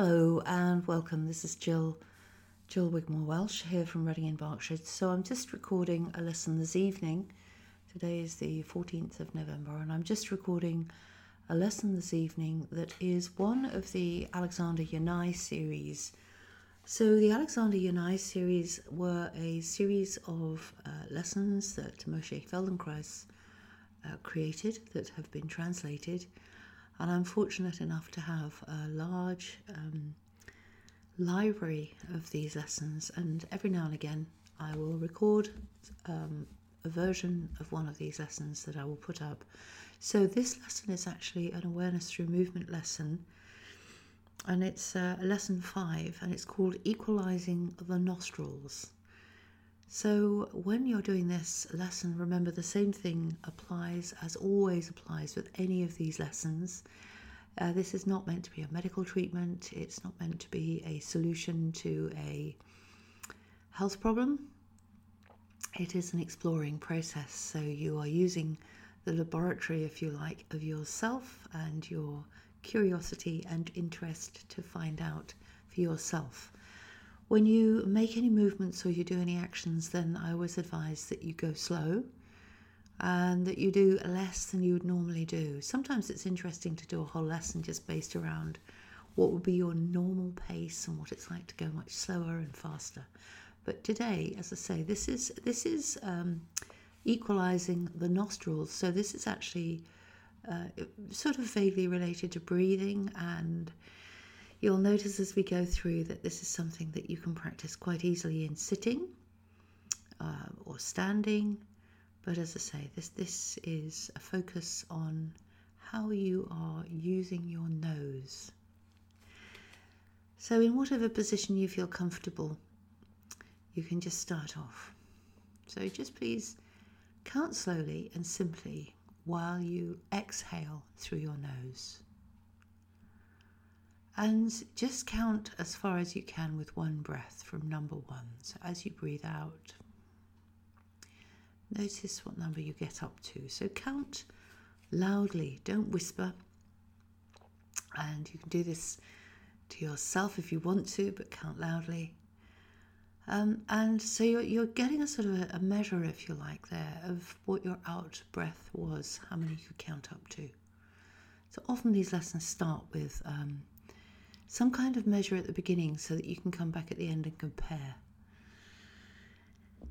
Hello and welcome. This is Jill, Jill Wigmore Welsh here from Reading in Berkshire. So I'm just recording a lesson this evening. Today is the 14th of November, and I'm just recording a lesson this evening that is one of the Alexander Yanai series. So the Alexander Yanai series were a series of uh, lessons that Moshe Feldenkrais uh, created that have been translated and I'm fortunate enough to have a large um, library of these lessons, and every now and again I will record um, a version of one of these lessons that I will put up. So, this lesson is actually an awareness through movement lesson, and it's uh, lesson five, and it's called Equalizing the Nostrils. So, when you're doing this lesson, remember the same thing applies as always applies with any of these lessons. Uh, this is not meant to be a medical treatment, it's not meant to be a solution to a health problem. It is an exploring process. So, you are using the laboratory, if you like, of yourself and your curiosity and interest to find out for yourself. When you make any movements or you do any actions, then I always advise that you go slow and that you do less than you would normally do. Sometimes it's interesting to do a whole lesson just based around what would be your normal pace and what it's like to go much slower and faster. But today, as I say, this is this is um, equalizing the nostrils. So this is actually uh, sort of vaguely related to breathing and You'll notice as we go through that this is something that you can practice quite easily in sitting uh, or standing. But as I say, this, this is a focus on how you are using your nose. So, in whatever position you feel comfortable, you can just start off. So, just please count slowly and simply while you exhale through your nose. And just count as far as you can with one breath from number one. So as you breathe out, notice what number you get up to. So count loudly, don't whisper. And you can do this to yourself if you want to, but count loudly. Um, and so you're, you're getting a sort of a, a, measure, if you like, there of what your out breath was, how many you could count up to. So often these lessons start with um, some kind of measure at the beginning so that you can come back at the end and compare.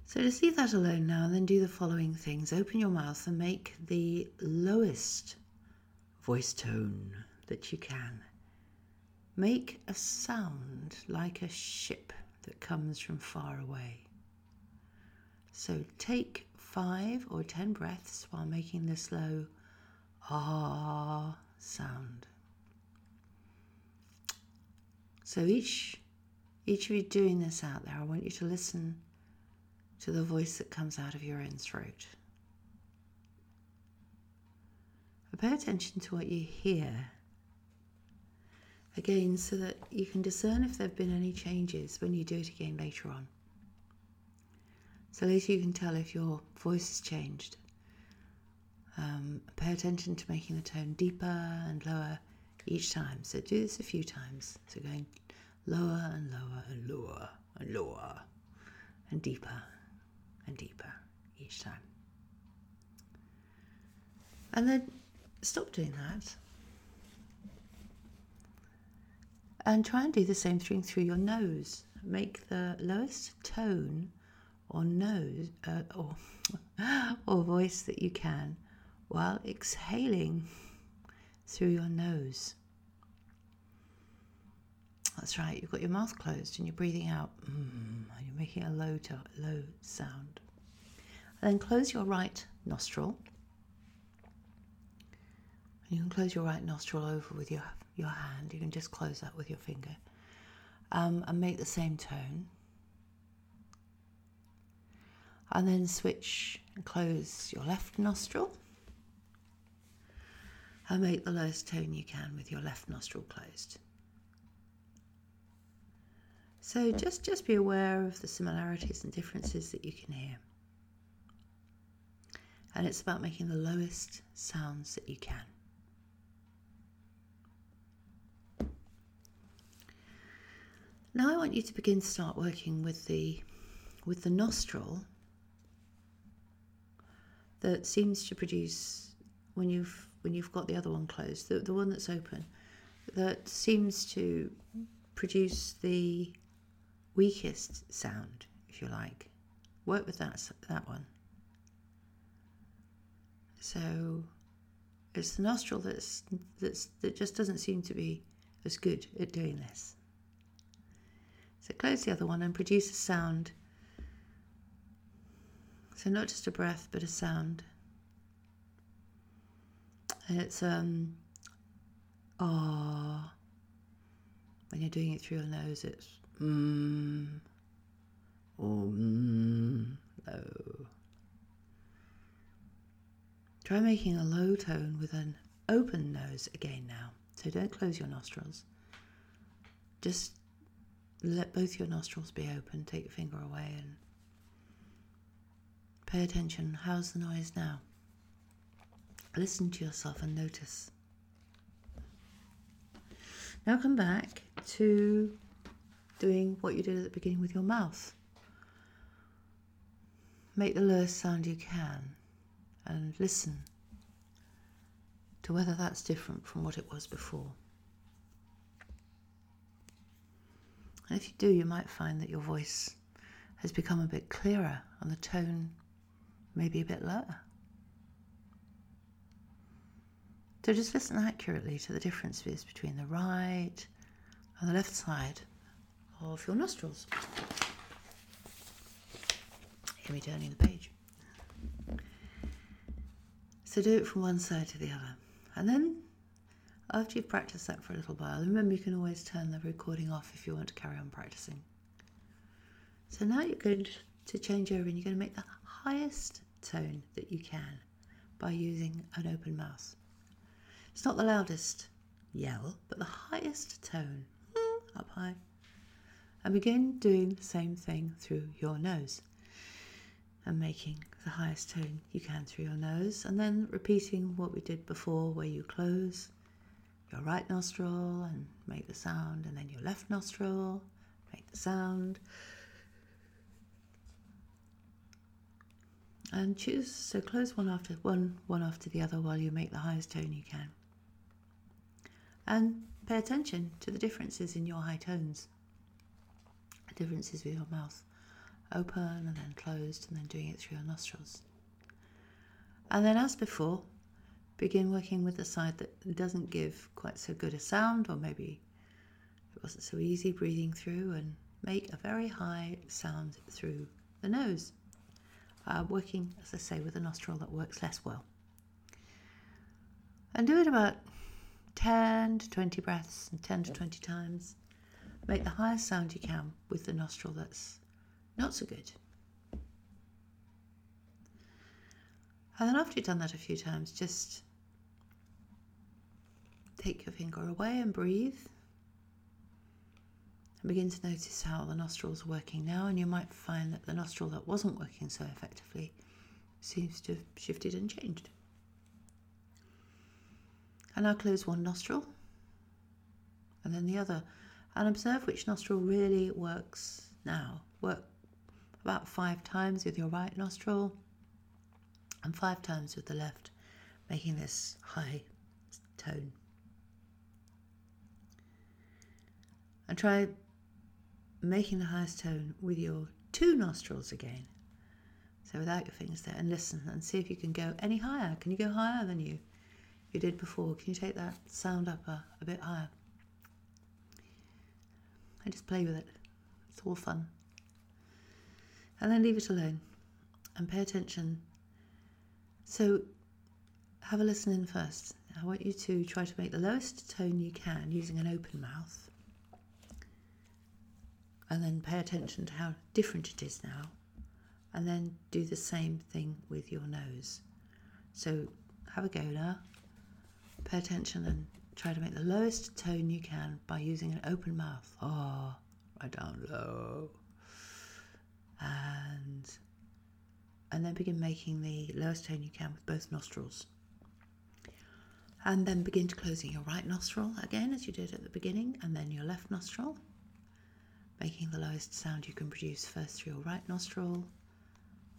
So just leave that alone now and then do the following things. Open your mouth and make the lowest voice tone that you can. Make a sound like a ship that comes from far away. So take five or ten breaths while making this low ah sound. So each each of you doing this out there, I want you to listen to the voice that comes out of your own throat. Pay attention to what you hear. Again, so that you can discern if there have been any changes when you do it again later on. So later you can tell if your voice has changed. Um, pay attention to making the tone deeper and lower each time. So do this a few times. So going lower and lower and lower and lower and deeper and deeper each time. And then stop doing that. And try and do the same thing through your nose. Make the lowest tone or nose uh, or, or voice that you can while exhaling through your nose. That's right, you've got your mouth closed and you're breathing out, mm, and you're making a low, to, low sound. And then close your right nostril. And you can close your right nostril over with your, your hand. You can just close that with your finger. Um, and make the same tone. And then switch and close your left nostril. And make the lowest tone you can with your left nostril closed. So just, just be aware of the similarities and differences that you can hear. And it's about making the lowest sounds that you can. Now I want you to begin to start working with the with the nostril that seems to produce when you've when you've got the other one closed, the, the one that's open, that seems to produce the weakest sound, if you like. Work with that that one. So it's the nostril that's that's that just doesn't seem to be as good at doing this. So close the other one and produce a sound. So not just a breath, but a sound. And it's um ah. When you're doing it through your nose, it's mm or mm low. Try making a low tone with an open nose again now. So don't close your nostrils. Just let both your nostrils be open. Take your finger away and pay attention. How's the noise now? Listen to yourself and notice. Now come back to doing what you did at the beginning with your mouth. Make the lowest sound you can and listen to whether that's different from what it was before. And if you do, you might find that your voice has become a bit clearer and the tone maybe a bit lower. So just listen accurately to the differences between the right and the left side of your nostrils. Hear me turning the page. So do it from one side to the other. And then after you've practiced that for a little while, remember you can always turn the recording off if you want to carry on practicing. So now you're going to change over and you're going to make the highest tone that you can by using an open mouth. It's not the loudest yell, but the highest tone hmm, up high. And begin doing the same thing through your nose and making the highest tone you can through your nose, and then repeating what we did before, where you close your right nostril and make the sound, and then your left nostril, make the sound. And choose so close one after one one after the other while you make the highest tone you can. And pay attention to the differences in your high tones. Differences with your mouth open and then closed, and then doing it through your nostrils. And then, as before, begin working with the side that doesn't give quite so good a sound, or maybe it wasn't so easy breathing through, and make a very high sound through the nose. Uh, working, as I say, with a nostril that works less well. And do it about 10 to 20 breaths and 10 to 20 times. Make the highest sound you can with the nostril that's not so good. And then after you've done that a few times, just take your finger away and breathe. And begin to notice how the nostrils are working now, and you might find that the nostril that wasn't working so effectively seems to have shifted and changed. And now close one nostril and then the other, and observe which nostril really works now. Work about five times with your right nostril and five times with the left, making this high tone. And try making the highest tone with your two nostrils again. So without your fingers there, and listen and see if you can go any higher. Can you go higher than you you did before? Can you take that sound up a, a bit higher? And just play with it. It's all fun and then leave it alone and pay attention. So, have a listen in first. I want you to try to make the lowest tone you can using an open mouth, and then pay attention to how different it is now, and then do the same thing with your nose. So, have a go now. Pay attention and try to make the lowest tone you can by using an open mouth. Ah, oh, right down low and and then begin making the lowest tone you can with both nostrils. And then begin to closing your right nostril again as you did at the beginning, and then your left nostril. making the lowest sound you can produce first through your right nostril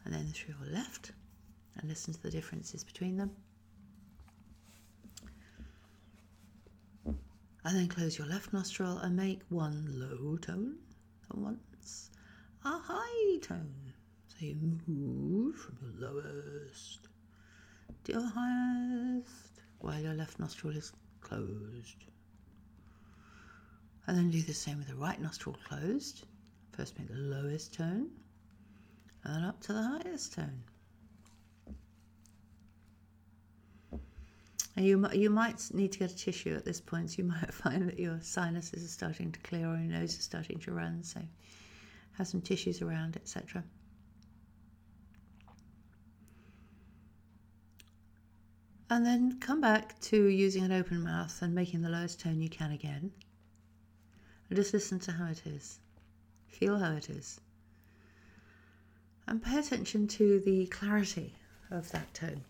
and then through your left, and listen to the differences between them. And then close your left nostril and make one low tone and once, a high tone. So you move from your lowest to your highest while your left nostril is closed. And then do the same with the right nostril closed. First make the lowest tone and then up to the highest tone. And you, you might need to get a tissue at this point, so you might find that your sinuses are starting to clear or your nose is starting to run, so have some tissues around, etc. And then come back to using an open mouth and making the lowest tone you can again. And just listen to how it is. Feel how it is. And pay attention to the clarity of that tone.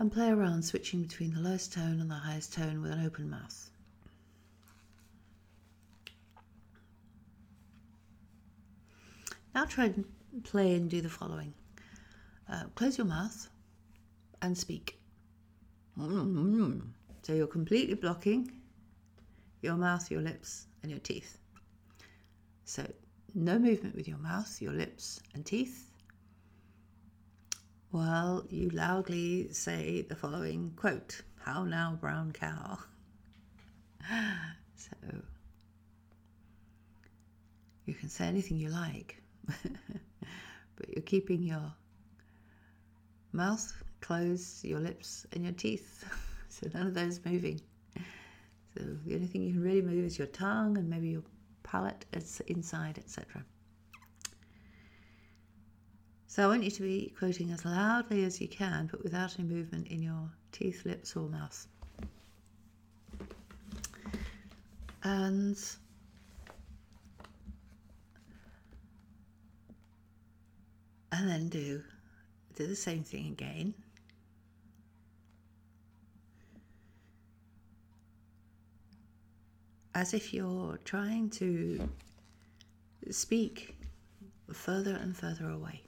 And play around switching between the lowest tone and the highest tone with an open mouth. Now try and play and do the following. Uh, close your mouth and speak. So you're completely blocking your mouth, your lips, and your teeth. So no movement with your mouth, your lips, and teeth. While you loudly say the following quote How now, brown cow? so you can say anything you like, but you're keeping your mouth closed, your lips, and your teeth. so none of those moving. So the only thing you can really move is your tongue and maybe your palate inside, etc. So I want you to be quoting as loudly as you can, but without any movement in your teeth, lips, or mouth. And and then do do the same thing again. As if you're trying to speak further and further away.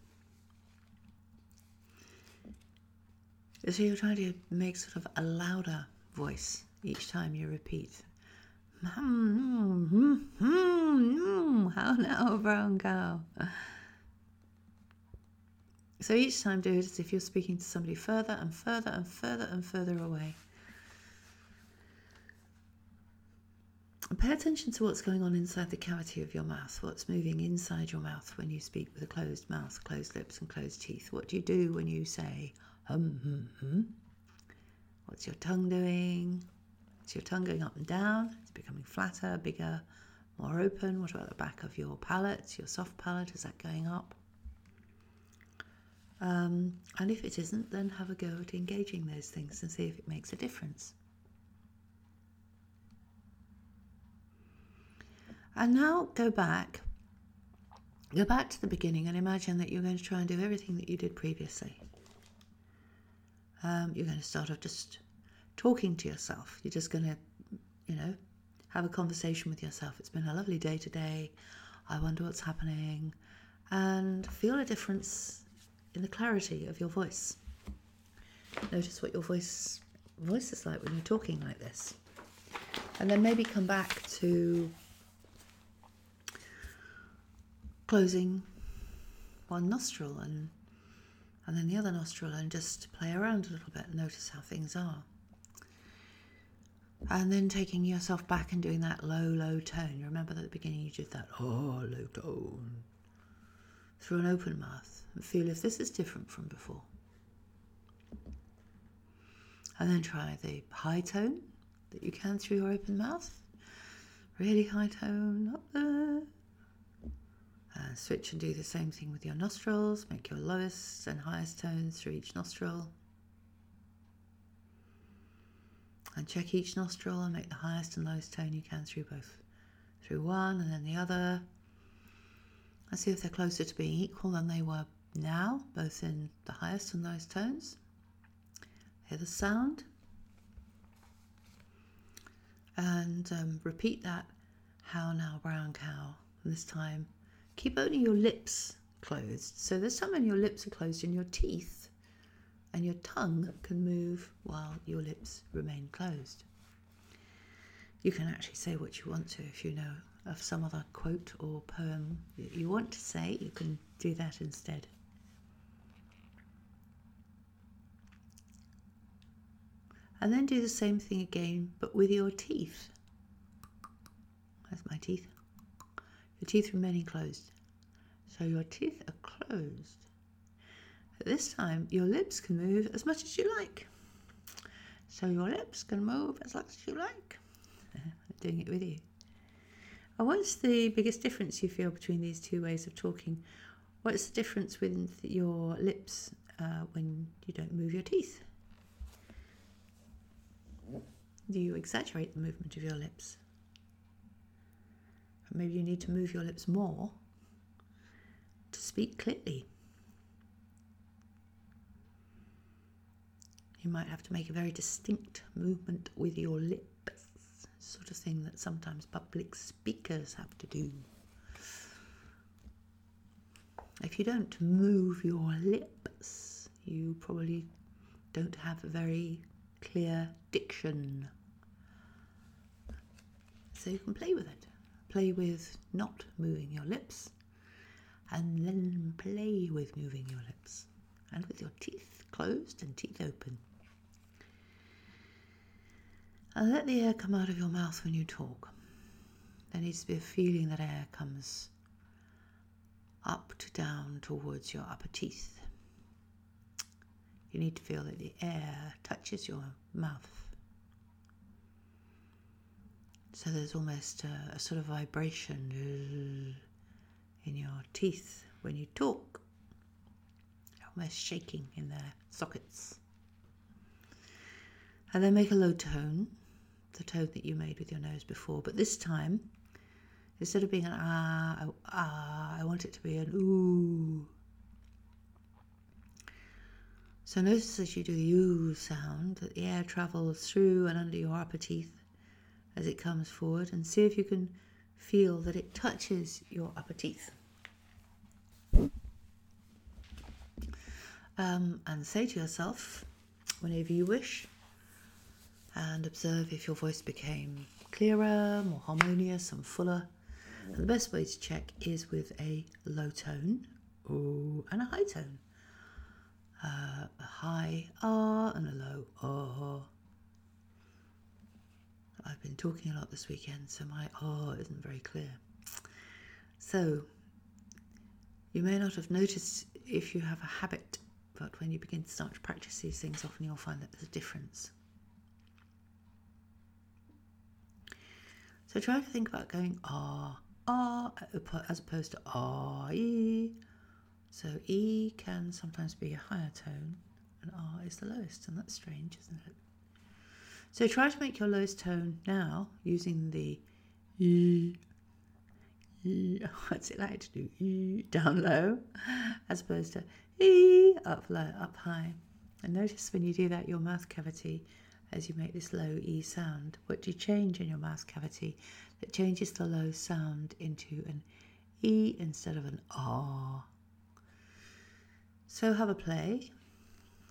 So you're trying to make sort of a louder voice each time you repeat. How now, brown cow? So each time do it as if you're speaking to somebody further and further and further and further away. Pay attention to what's going on inside the cavity of your mouth, what's moving inside your mouth when you speak with a closed mouth, closed lips, and closed teeth. What do you do when you say hum, hum, hum? What's your tongue doing? Is your tongue going up and down? It's becoming flatter, bigger, more open. What about the back of your palate, your soft palate? Is that going up? Um, and if it isn't, then have a go at engaging those things and see if it makes a difference. And now go back. Go back to the beginning and imagine that you're going to try and do everything that you did previously. Um, you're going to start off just talking to yourself. You're just going to, you know, have a conversation with yourself. It's been a lovely day today. I wonder what's happening. And feel a difference in the clarity of your voice. Notice what your voice voice is like when you're talking like this. And then maybe come back to closing one nostril and and then the other nostril and just play around a little bit and notice how things are. And then taking yourself back and doing that low, low tone. Remember that at the beginning you did that oh low tone through an open mouth and feel if this is different from before. And then try the high tone that you can through your open mouth. Really high tone up there. And switch and do the same thing with your nostrils. Make your lowest and highest tones through each nostril. And check each nostril and make the highest and lowest tone you can through both. Through one and then the other and see if they're closer to being equal than they were now, both in the highest and lowest tones. Hear the sound. And um, repeat that How now, brown cow. And this time, keep only your lips closed. So this time when your lips are closed and your teeth and your tongue can move while your lips remain closed. You can actually say what you want to if you know of some other quote or poem you want to say, you can do that instead. And then do the same thing again, but with your teeth. That's my teeth. Your teeth remaining closed. So your teeth are closed. At this time, your lips can move as much as you like. So your lips can move as much as you like. I'm doing it with you. And what's the biggest difference you feel between these two ways of talking? What's the difference with your lips uh, when you don't move your teeth? Do you exaggerate the movement of your lips? Maybe you need to move your lips more to speak clearly. You might have to make a very distinct movement with your lips, sort of thing that sometimes public speakers have to do. If you don't move your lips, you probably don't have a very clear diction. So you can play with it. Play with not moving your lips and then play with moving your lips and with your teeth closed and teeth open. And let the air come out of your mouth when you talk. There needs to be a feeling that air comes up to down towards your upper teeth. You need to feel that the air touches your mouth. So there's almost a, a sort of vibration in your teeth when you talk, almost shaking in their sockets. And then make a low tone, the tone that you made with your nose before, but this time, instead of being an ah, ah, I want it to be an ooh. So notice as you do the ooh sound that the air travels through and under your upper teeth as it comes forward and see if you can feel that it touches your upper teeth. Um, and say to yourself, whenever you wish, and observe if your voice became clearer, more harmonious, and fuller. And the best way to check is with a low tone ooh, and a high tone. Uh, a high ah and a low ah. I've been talking a lot this weekend, so my R isn't very clear. So, you may not have noticed if you have a habit, but when you begin to start to practice these things, often you'll find that there's a difference. So try to think about going R, ah, as opposed to ah, e. So e can sometimes be a higher tone, and R is the lowest, and that's strange, isn't it? So try to make your lowest tone now using the e. e what's it like to do e down low, as opposed to e up low, up high. And notice when you do that, your mouth cavity as you make this low E sound. What do you change in your mouth cavity that changes the low sound into an E instead of an R? So have a play.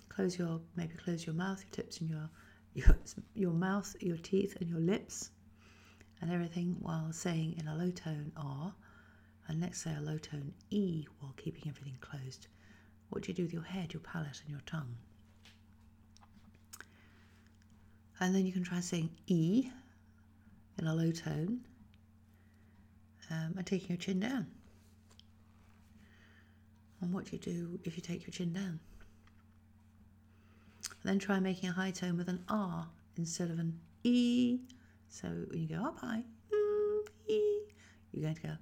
Close your maybe close your mouth, your tips, and your your your mouth, your teeth, and your lips, and everything while saying in a low tone R, and next say a low tone E while keeping everything closed. What do you do with your head, your palate, and your tongue? And then you can try saying E in a low tone um, and taking your chin down. And what do you do if you take your chin down? Then try making a high tone with an R instead of an E. So when you go up high, mm, you're going to go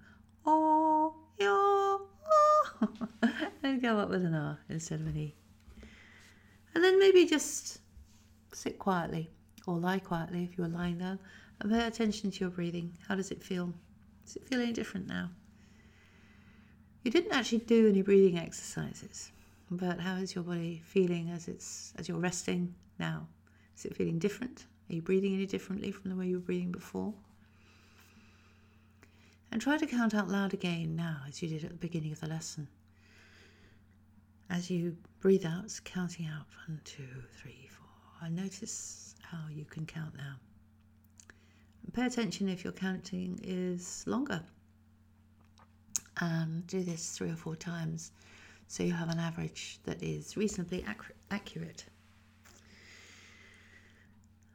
oh, yeah, oh, and go up with an R instead of an E. And then maybe just sit quietly or lie quietly if you are lying down and pay attention to your breathing. How does it feel? Does it feel any different now? You didn't actually do any breathing exercises, but how is your body feeling as it's as you're resting now? Is it feeling different? Are you breathing any differently from the way you were breathing before? And try to count out loud again now as you did at the beginning of the lesson. As you breathe out, counting out one, two, three, four. And notice how you can count now. And pay attention if your counting is longer. And do this three or four times so you have an average that is reasonably accurate.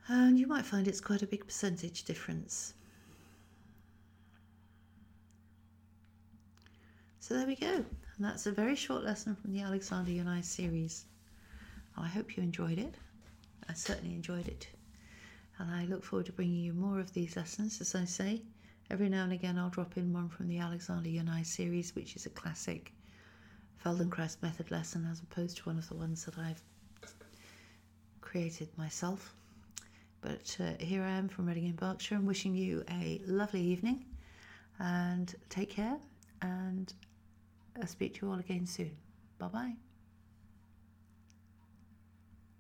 And you might find it's quite a big percentage difference. So there we go. And that's a very short lesson from the Alexander Yanai series. I hope you enjoyed it. I certainly enjoyed it. And I look forward to bringing you more of these lessons, as I say. Every now and again, I'll drop in one from the Alexander Yanai series, which is a classic Feldenkrais method lesson, as opposed to one of the ones that I've created myself. But uh, here I am from Reading in Berkshire and wishing you a lovely evening and take care and I'll speak to you all again soon. Bye bye.